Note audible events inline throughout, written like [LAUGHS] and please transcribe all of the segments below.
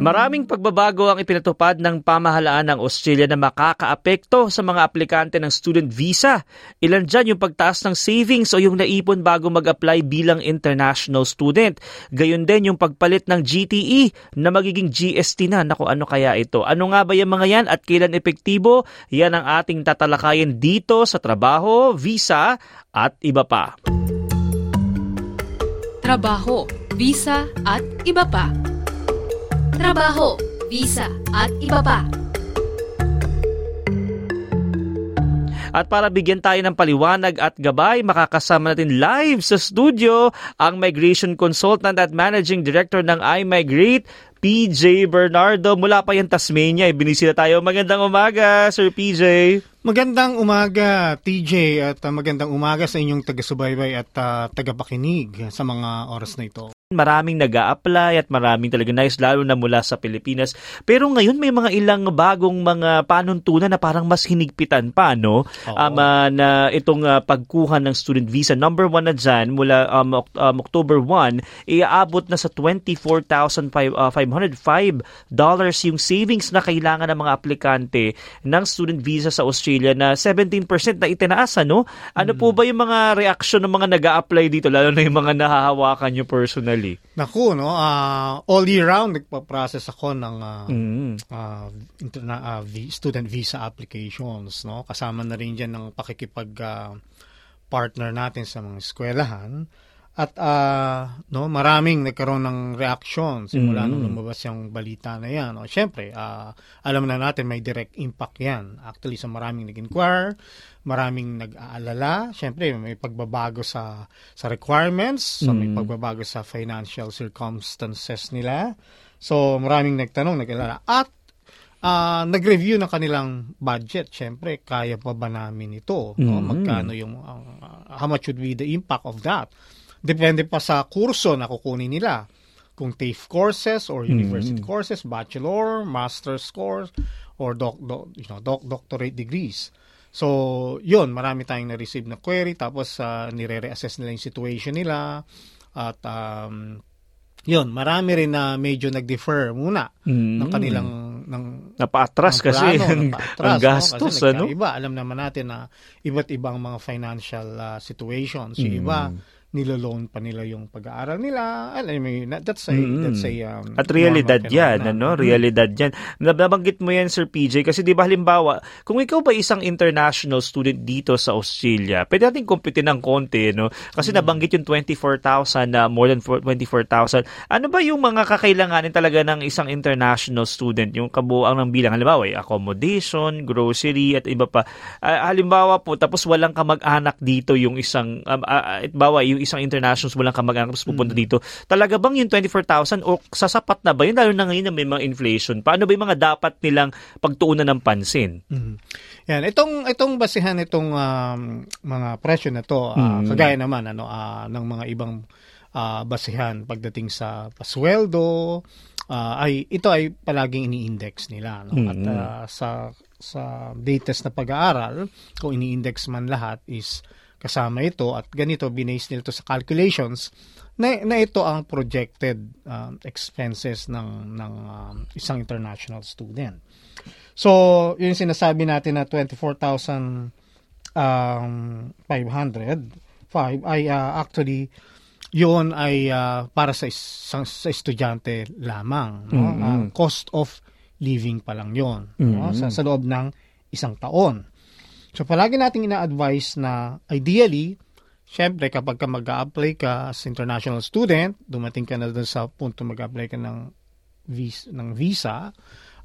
Maraming pagbabago ang ipinatupad ng pamahalaan ng Australia na makakaapekto sa mga aplikante ng student visa. Ilan dyan yung pagtaas ng savings o yung naipon bago mag-apply bilang international student. Gayon din yung pagpalit ng GTE na magiging GST na. Naku, ano kaya ito? Ano nga ba yung mga yan at kailan epektibo? Yan ang ating tatalakayin dito sa trabaho, visa at iba pa. Trabaho, visa at iba pa trabaho, visa at iba pa. At para bigyan tayo ng paliwanag at gabay, makakasama natin live sa studio ang Migration Consultant at Managing Director ng iMigrate, PJ Bernardo. Mula pa yan Tasmania, ibinisita tayo. Magandang umaga, Sir PJ. Magandang umaga, TJ, at uh, magandang umaga sa inyong taga-subaybay at uh, tagapakinig sa mga oras na ito. Maraming nag apply at maraming talaga nice lalo na mula sa Pilipinas. Pero ngayon may mga ilang bagong mga panuntunan na parang mas hinigpitan pa, no? Um, uh, na itong uh, pagkuha ng student visa. Number one na dyan, mula um, um, October 1, iaabot na sa $24,505 dollars yung savings na kailangan ng mga aplikante ng student visa sa Australia na 17% na itinaas, no? Ano hmm. po ba yung mga reaction ng mga nag apply dito, lalo na yung mga nahahawakan nyo personally? Naku, no? Uh, all year round, nagpa-process ako ng uh, mm. uh, interna- uh, student visa applications. No? Kasama na rin dyan ng pakikipag uh, partner natin sa mga eskwelahan. At uh, no, maraming nagkaroon ng reaction simula mm-hmm. nung lumabas yung balita na yan. No? Siyempre, uh, alam na natin may direct impact yan. Actually, sa maraming nag-inquire, maraming nag-aalala. Siyempre, may pagbabago sa sa requirements, so may mm-hmm. pagbabago sa financial circumstances nila. So, maraming nagtanong, nag-aalala. At uh, nag-review ng kanilang budget. Siyempre, kaya pa ba namin ito? Mm-hmm. No? Magkano yung, uh, how much would be the impact of that? Depende pa sa kurso na kukunin nila. Kung TAFE courses or university mm-hmm. courses, bachelor, master's course, or doc, doc, you know, doc, doctorate degrees. So, yun, marami tayong na-receive na query tapos uh, nire-reassess nila yung situation nila at um, yun, marami rin na medyo nag-defer muna mm. ng kanilang ng napaatras ng kasi ang, ang gastos no? kasi ano iba alam naman natin na iba't ibang mga financial uh, situations yung mm. iba niloloan pa nila yung pag-aaral nila. I mean, that's a, mm-hmm. that's a um, At realidad yan, na. ano? Realidad yan. Nabanggit mo yan, Sir PJ, kasi di ba halimbawa, kung ikaw ba isang international student dito sa Australia, pwede natin kumpitin ng konti, no? Kasi mm-hmm. nabanggit yung 24,000 na uh, more than 24,000. Ano ba yung mga kakailanganin talaga ng isang international student? Yung kabuang ng bilang, halimbawa, eh, accommodation, grocery, at iba pa. Uh, halimbawa po, tapos walang kamag-anak dito yung isang, um, uh, bawa, yung isang internationals walang kamag-anak tapos pupunta mm. dito. Talaga bang yung 24,000 o sasapat na ba yun? Lalo na ngayon na may mga inflation. Paano ba yung mga dapat nilang pagtuunan ng pansin? Mm. Yan, itong itong basihan itong um, mga presyo na to, uh, mm. kagaya naman ano uh, ng mga ibang uh, basihan pagdating sa pasweldo, uh, ay ito ay palaging ini-index nila no? Mm. At uh, sa sa latest na pag-aaral, kung ini-index man lahat is kasama ito at ganito binase nila ito sa calculations na, na ito ang projected uh, expenses ng ng um, isang international student. So, yung sinasabi natin na 24,500 um, 5 ay uh, actually yun ay uh, para sa isang sa estudyante lamang, no? Mm-hmm. Uh, cost of living pa lang 'yon, mm-hmm. no? sa, sa loob ng isang taon. So palagi nating ina-advise na ideally, syempre kapag ka mag-apply ka as international student, dumating ka na doon sa punto mag-apply ka ng visa, ng visa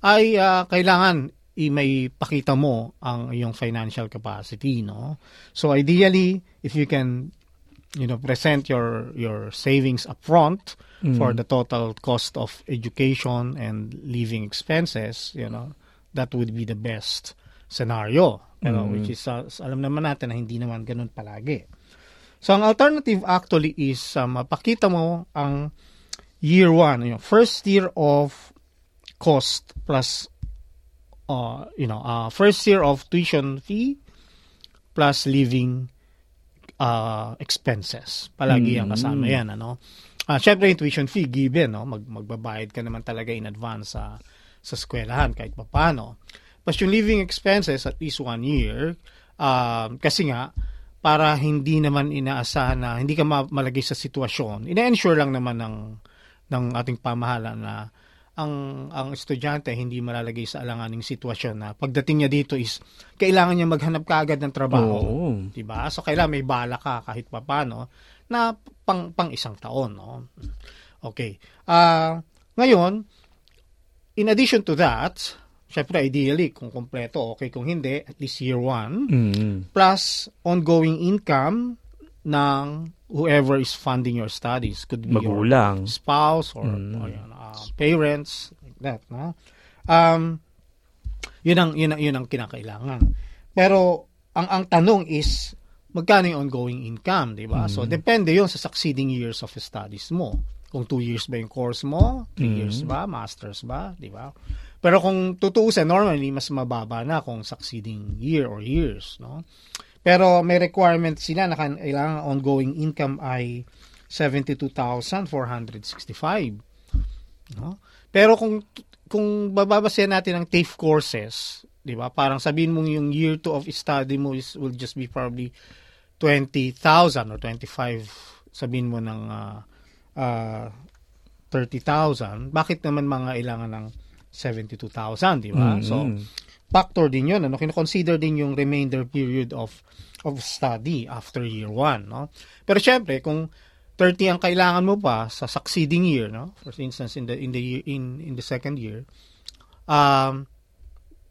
ay uh, kailangan i may pakita mo ang iyong financial capacity no so ideally if you can you know present your your savings upfront mm. for the total cost of education and living expenses you know that would be the best scenario pero mm. which is uh, alam naman natin na hindi naman ganun palagi. So ang alternative actually is um, mapakita mo ang year one, yung first year of cost plus uh, you know, uh, first year of tuition fee plus living uh, expenses. Palagi ang kasama yan, ano? Ah, syempre yung tuition fee given, no? Mag magbabayad ka naman talaga in advance sa sa eskwelahan kahit papaano. Plus yung living expenses at least one year, uh, kasi nga para hindi naman inaasahan na hindi ka ma- malagay sa sitwasyon. Ina-ensure lang naman ng ng ating pamahalaan na ang ang estudyante hindi malalagay sa alanganing sitwasyon na pagdating niya dito is kailangan niya maghanap kaagad ng trabaho, Oo. 'di ba? So kailangan may bala ka kahit papaano na pang pang isang taon, no? Okay. Ah, ngayon, in addition to that, syempre ideally kung kompleto, okay, kung hindi, at least year one, Mm. plus ongoing income ng whoever is funding your studies. Could be your Magulang. spouse or, or yun, uh, parents, like that. No? Um, yun ang, yun ang, yun ang kinakailangan. Pero, ang, ang tanong is, magkano yung ongoing income, di ba? So, depende yun sa succeeding years of studies mo. Kung two years ba yung course mo, three years ba, masters ba, di ba? Pero kung tutuusin, normally, mas mababa na kung succeeding year or years, no? Pero may requirement sila na kailangan ongoing income ay 72,465. No? Pero kung kung bababasehan natin ang TAFE courses, 'di ba? Parang sabihin mong yung year 2 of study mo is will just be probably 20,000 or 25 sabihin mo ng uh, uh, 30,000. Bakit naman mga ilangan ng 72,000, 'di ba? Mm. So factor din 'yun, ano? Kino-consider din yung remainder period of of study after year 1, no? Pero syempre, kung 30 ang kailangan mo pa sa succeeding year, no? For instance, in the in the year, in in the second year, um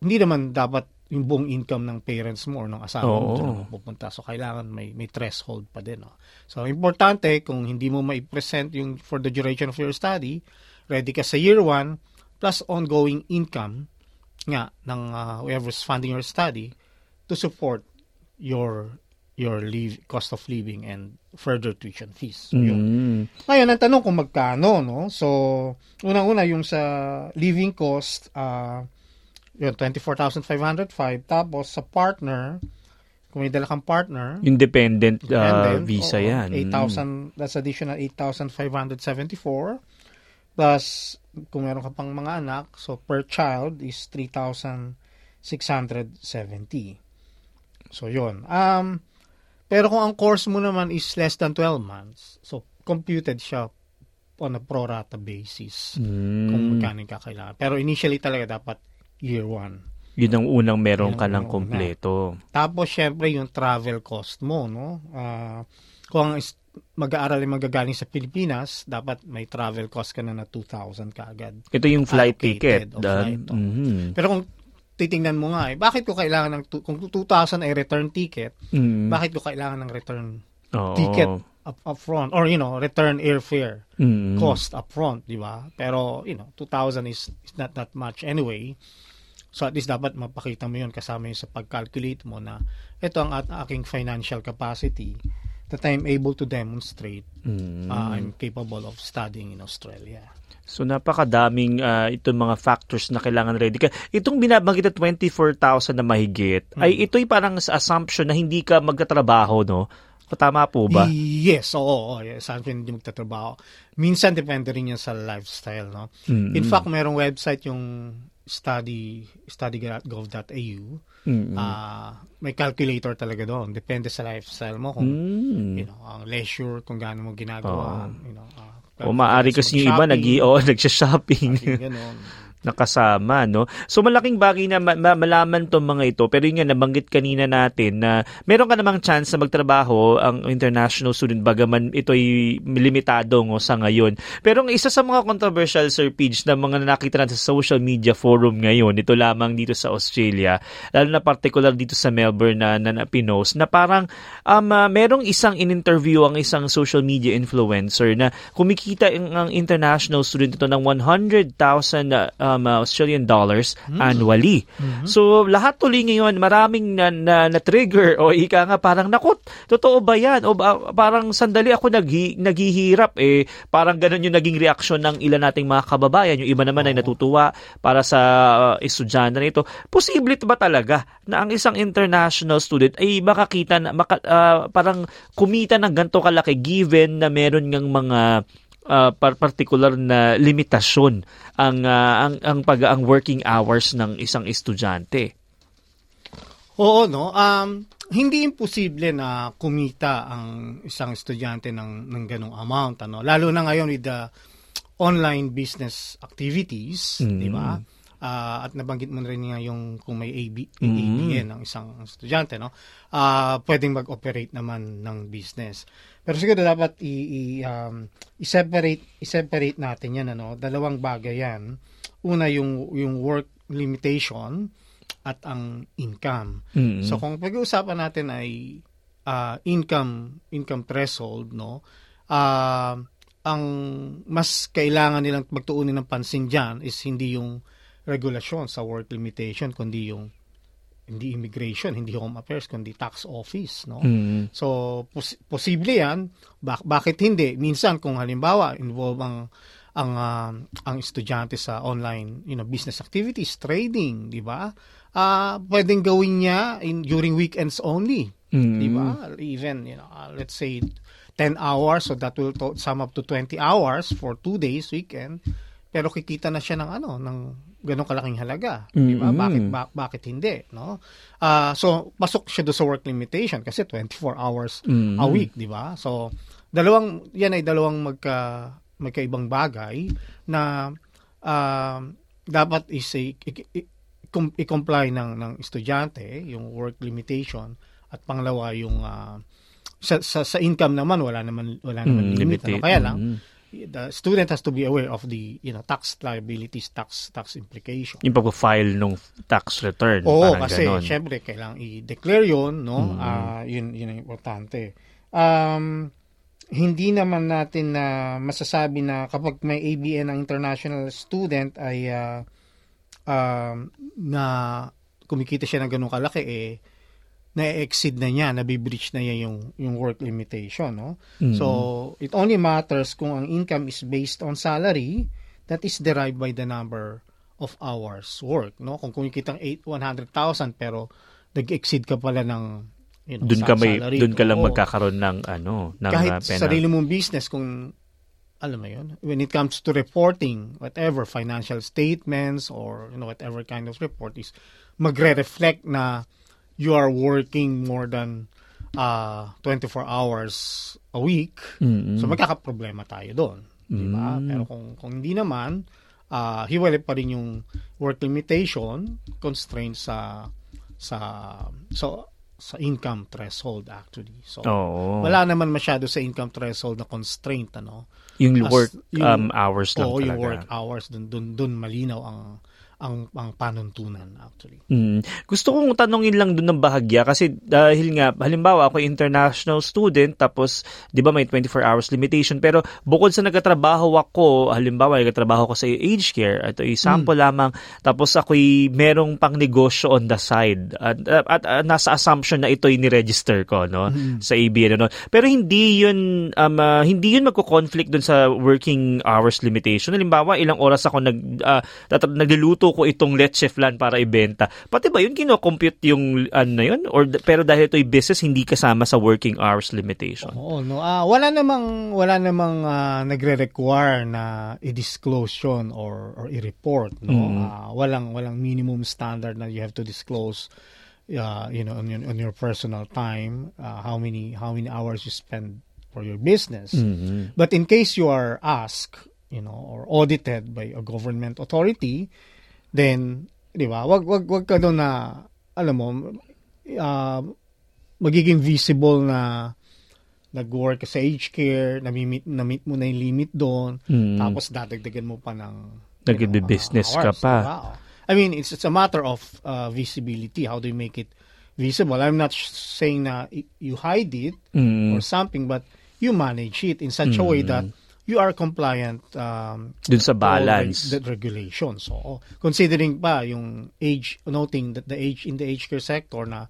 hindi naman dapat yung buong income ng parents mo or ng asawa mo Oo. naman pupunta. So, kailangan may, may threshold pa din. No? So, importante, kung hindi mo mai-present yung for the duration of your study, ready ka sa year 1, plus ongoing income nga ng uh, whoever's funding your study to support your your live, cost of living and further tuition fees. So, yun. Mm. Ngayon, ang tanong kung magkano, no? So, unang-una yung sa living cost, uh, yun, 24,505. Tapos, sa partner, kung may dala kang partner, Independent, uh, Independent, visa oo, yan. 8,000, that's additional 8,574. Plus, kung meron ka pang mga anak, so per child is 3,670. So, yun. Um, pero kung ang course mo naman is less than 12 months, so computed siya on a pro rata basis Mm. kung magkano yung kakailangan. Pero initially talaga dapat year 1. Yun ang unang meron Yun ka ng una. kompleto. Tapos, syempre, yung travel cost mo, no? Ah, kung ang mag-aaral ay magagaling sa Pilipinas, dapat may travel cost ka na na 2,000 kaagad. Ito yung flight ticket. flight, oh. Mhm. Pero kung titingnan mo nga, eh, bakit ko kailangan ng, kung 2,000 ay return ticket, Mm. bakit ko kailangan ng return Oo. ticket up, up front? Or, you know, return airfare Mm. cost up front, di ba? Pero, you know, 2,000 is, is not that much anyway. So, at least dapat mapakita mo yun kasama yun sa pag-calculate mo na ito ang at aking financial capacity that I'm able to demonstrate Mm. uh, I'm capable of studying in Australia. So napakadaming uh, itong mga factors na kailangan ready ka. Itong binabanggit na 24,000 na mahigit, Hmm. ay ito'y parang sa assumption na hindi ka magtatrabaho, no? O tama po ba? Yes, oo. oo yes, ka hindi magtatrabaho. Minsan, depende rin yan sa lifestyle. No? Mm. In fact, merong website yung study study.gov.au. Mm. Ah, may calculator talaga doon. Depende sa lifestyle mo kung Mm. you know, ang leisure, kung gaano mo ginagawa. You know, ah, O maaari kasi yung iba nag oh, [LAUGHS] nagsha-shopping. ganun. Nakasama, no? So malaking bagay na ma- ma- malaman tong mga ito. Pero yun nga, nabanggit kanina natin na meron ka namang chance na magtrabaho ang international student bagaman ito'y limitado ngo sa ngayon. Pero ang isa sa mga controversial, Sir Pidge, na mga nakita natin sa social media forum ngayon, ito lamang dito sa Australia, lalo na particular dito sa Melbourne na, na, na pinost, na parang um, ah, merong isang in-interview ang isang social media influencer na kumikita ang, ang international student ito ng 100,000 uh, um, uh, Australian dollars annually. So lahat tuloy ngayon maraming na, na, na trigger [LAUGHS] o ika nga parang nakot. Totoo ba 'yan? O ba, parang sandali ako naghi, naghihirap eh parang ganun yung naging reaksyon ng ilan nating mga kababayan. Yung iba naman ay natutuwa para sa uh, estudyante nito. Posible ba talaga na ang isang international student ay makakita na maka, uh, parang kumita ng ganto kalaki given na meron ngang mga uh, particular na limitasyon ang uh, ang ang pag ang working hours ng isang estudyante. Oo, no. Um, hindi imposible na kumita ang isang estudyante ng ng ganung amount, ano. Lalo na ngayon with the online business activities, Mm. di ba? Ah, at nabanggit mo rin nga yung kung may AB, Mm. ABN ng isang estudyante, no? Ah, pwedeng mag-operate naman ng business. Pero siguro dapat i, i um, i-separate i-separate natin 'yan ano. Dalawang bagay 'yan. Una yung yung work limitation at ang income. Mm. So kung pag-uusapan natin ay ah, income income threshold no, ah, ang mas kailangan nilang magtuunin ng pansin diyan is hindi yung regulasyon sa work limitation kundi yung hindi immigration, hindi home affairs kundi tax office no. Mm. So pos- posible 'yan. Bak- bakit hindi? Minsan kung halimbawa involve ang ang ah, ang estudyante sa online, you know, business activities, trading, 'di ba? Ah, pwedeng gawin niya in during weekends only, Mm. 'di ba? Even, you know, ah, let's say 10 hours so that will to- sum up to 20 hours for 2 days weekend. Pero kikita na siya ng ano, ng ganong kalaking halaga, 'di ba? Bakit ba- bakit hindi, no? Ah, so pasok siya do sa work limitation kasi 24 hours Mm. a week, 'di ba? So dalawang yan ay dalawang magka magkaibang bagay na um, dapat is i- i- i-comply ng ng estudyante yung work limitation at pangalawa yung ah, sa, sa sa income naman wala naman wala naman Mm, limit ano kaya lang Mm. The student has to be aware of the you know tax liabilities tax tax implication Yung pag-file ng tax return. Oo, kasi ganon. syempre kailangan i-declare 'yon, no? Ah, 'yun 'yun ang importante. Um hindi naman natin na masasabi na kapag may ABN ang international student ay ah, um, na kumikita siya ng ganung kalaki eh na-exceed na niya, nabi-breach na niya yung yung work limitation, no? Mm. So, it only matters kung ang income is based on salary that is derived by the number of hours work, no? Kung kumikita ng 8 100,000 pero nag-exceed ka pala ng you know, Doon ka may salary. doon ka lang Oo. magkakaroon ng ano, ng kahit uh, penal- sarili mong business kung alam mo yun, when it comes to reporting, whatever, financial statements or you know, whatever kind of report is magre-reflect na you are working more than uh, 24 hours a week. Mm-mm. So magkakaproblema tayo doon. Di ba? Pero kung, kung hindi naman, uh, hiwalay pa rin yung work limitation constraint sa sa so sa income threshold actually. So Oo. wala naman masyado sa income threshold na constraint ano. yung As- work yung- um, hours lang Oo, talaga. yung work hours dun dun, dun malinaw ang ang ang panuntunan actually. Mm. Gusto kong tanongin lang doon ng bahagya kasi dahil nga halimbawa ako international student tapos 'di ba may 24 hours limitation. Pero bukod sa nagtatrabaho ako halimbawa nagtatrabaho ko sa aged care ito ay sample lamang tapos ako'y merong pang negosyo on the side. At, at, at, at nasa assumption na ito'y ni-register ko no? Sa ABN no? Pero hindi yun um, ah, hindi yun magko-conflict doon sa working hours limitation. Halimbawa ilang oras ako nag tat- nagluluto ko itong leche flan para ibenta. Pati ba yun kino-compute yung ano na yun? Or, pero dahil ito'y business, hindi kasama sa working hours limitation? Oo, no. Ah, wala namang wala namang ah, nagre-require na i-disclose yun or or i-report, no. Mm. Ah, walang walang minimum standard na you have to disclose uh, you know on your, on your personal time ah, how many how many hours you spend for your business. Mhm. But in case you are asked, you know, or audited by a government authority, then, di ba, wag, wag, wag ka doon na, alam mo, uh, magiging visible na nag-work ka sa aged care, na-meet, na-meet mo na yung limit doon, Mm. tapos dadagdagan mo pa ng you Nagbe-business know, ka pa. diba? I mean, it's it's a matter of uh, visibility. How do you make it visible? I'm not saying na you hide it Mm. or something, but you manage it in such a way that you are compliant um, Dun sa balance. the regulations. So, considering pa yung age, noting that the age in the age care sector na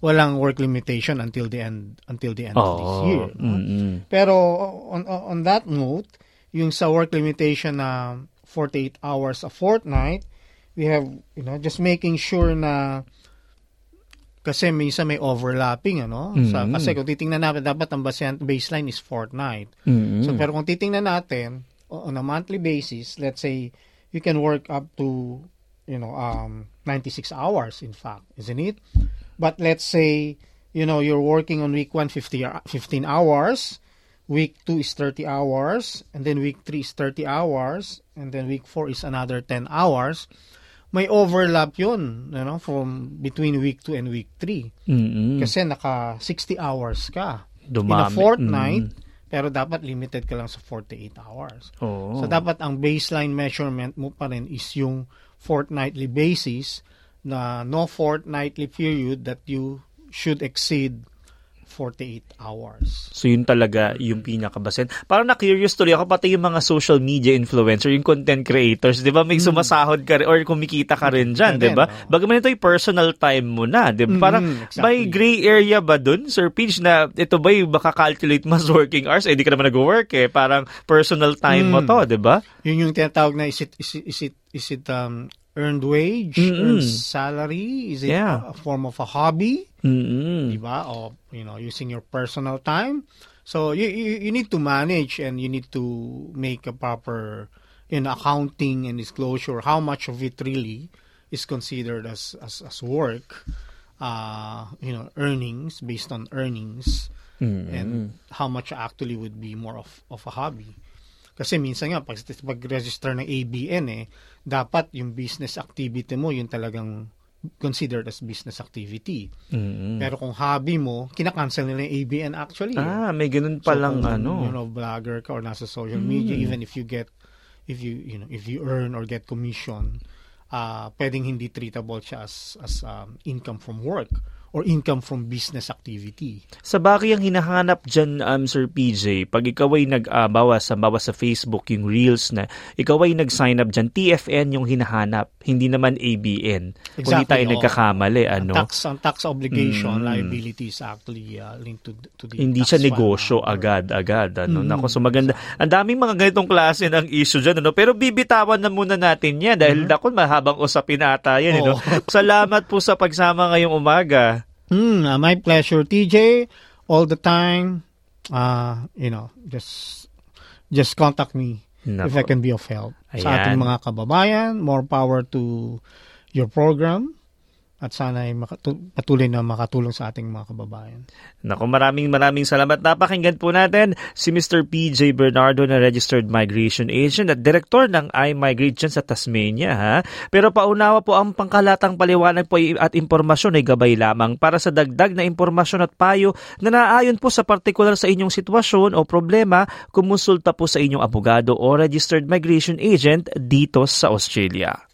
walang work limitation until the end until the end of this year. no? Mm-mm. Pero on, on on that note, yung sa work limitation na 48 hours a fortnight, we have, you know, just making sure na kasi minsan may overlapping ano sa Mhm. kasi kung titingnan natin dapat ang basehan- baseline is fortnight Mm-mm. so pero kung titingnan natin on a monthly basis let's say you can work up to you know um 96 hours in fact isn't it but let's say you know you're working on week 1 50 hou- 15 hours week 2 is 30 hours and then week 3 is 30 hours and then week 4 is another 10 hours may overlap yun you know from between week 2 and week 3 Mm-mm. kasi naka 60 hours ka in a Dumami. fortnight Mm. pero dapat limited ka lang sa 48 hours Oo. So dapat ang baseline measurement mo pa rin is yung fortnightly basis na no fortnightly period that you should exceed 48 hours. So yun talaga yung pinakabasen. Parang na-curious tuloy ako pati yung mga social media influencer, yung content creators, 'di ba? May sumasahod ka rin or kumikita ka rin diyan, Ka 'di ba? din, oo. Bagaman ito yung personal time mo na, 'di ba? Mm, Parang exactly. may gray area ba dun, Sir Peach, na ito ba yung baka calculate mas working hours? Eh, di ka naman nag-work eh. Parang personal time mo Mm. to, 'di ba? Yun yung tinatawag na is it is it is it, is it um, earned wage, Mm-mm. earned salary, is it Yeah. a, a form of a hobby? Mm. di ba? O, you know, using your personal time. So, you, you, you need to manage and you need to make a proper know, accounting and disclosure how much of it really is considered as, as, as work, uh, you know, earnings, based on earnings, Mm. and how much actually would be more of, of a hobby. Kasi minsan nga, pag, pag-register ng ABN eh, dapat yung business activity mo, yung talagang considered as business activity. Mm. Pero kung hobby mo, kinakancel nila yung ABN actually. eh. Ah, may ganun So, palang kung, ano. You know, vlogger ka or nasa social Mm. media, even if you get, if you, you know, if you earn or get commission, uh, pwedeng hindi treatable siya as, as um, income from work or income from business activity. Sa bagay ang hinahanap dyan, um, Sir PJ, pag ikaw ay nag-bawa sa, bawa sa Facebook, yung Reels na, ikaw ay nag-sign up dyan, TFN yung hinahanap, hindi naman ABN. Kung hindi Exactly, tayo oo. nagkakamali, ano? Ang tax, ang tax obligation, Mm. liability is actually uh, linked to, to the hindi tax siya negosyo agad-agad. Ano? Mm. Nako, so maganda. Ang daming mga ganitong klase ng issue dyan. Ano? Pero bibitawan na muna natin yan dahil Mm-hmm. dako, mahabang usapin ata yan. Ano? [LAUGHS] Salamat po sa pagsama ngayong umaga. Mm, uh, my pleasure, TJ. All the time. Uh, you know, just just contact me Nako. if I can be of help. Sa Ayan. ating mga kababayan, more power to your program. At sana ay makatu- patuloy na makatulong sa ating mga kababayan. Nako, maraming maraming salamat. Napakinggan po natin si Mr. PJ Bernardo na Registered Migration Agent at Direktor ng iMigrate dyan sa Tasmania. Ha? Pero paunawa po ang pangkalatang paliwanag po at impormasyon ay gabay lamang para sa dagdag na impormasyon at payo na naayon po sa partikular sa inyong sitwasyon o problema, kumonsulta po sa inyong abogado o Registered Migration Agent dito sa Australia.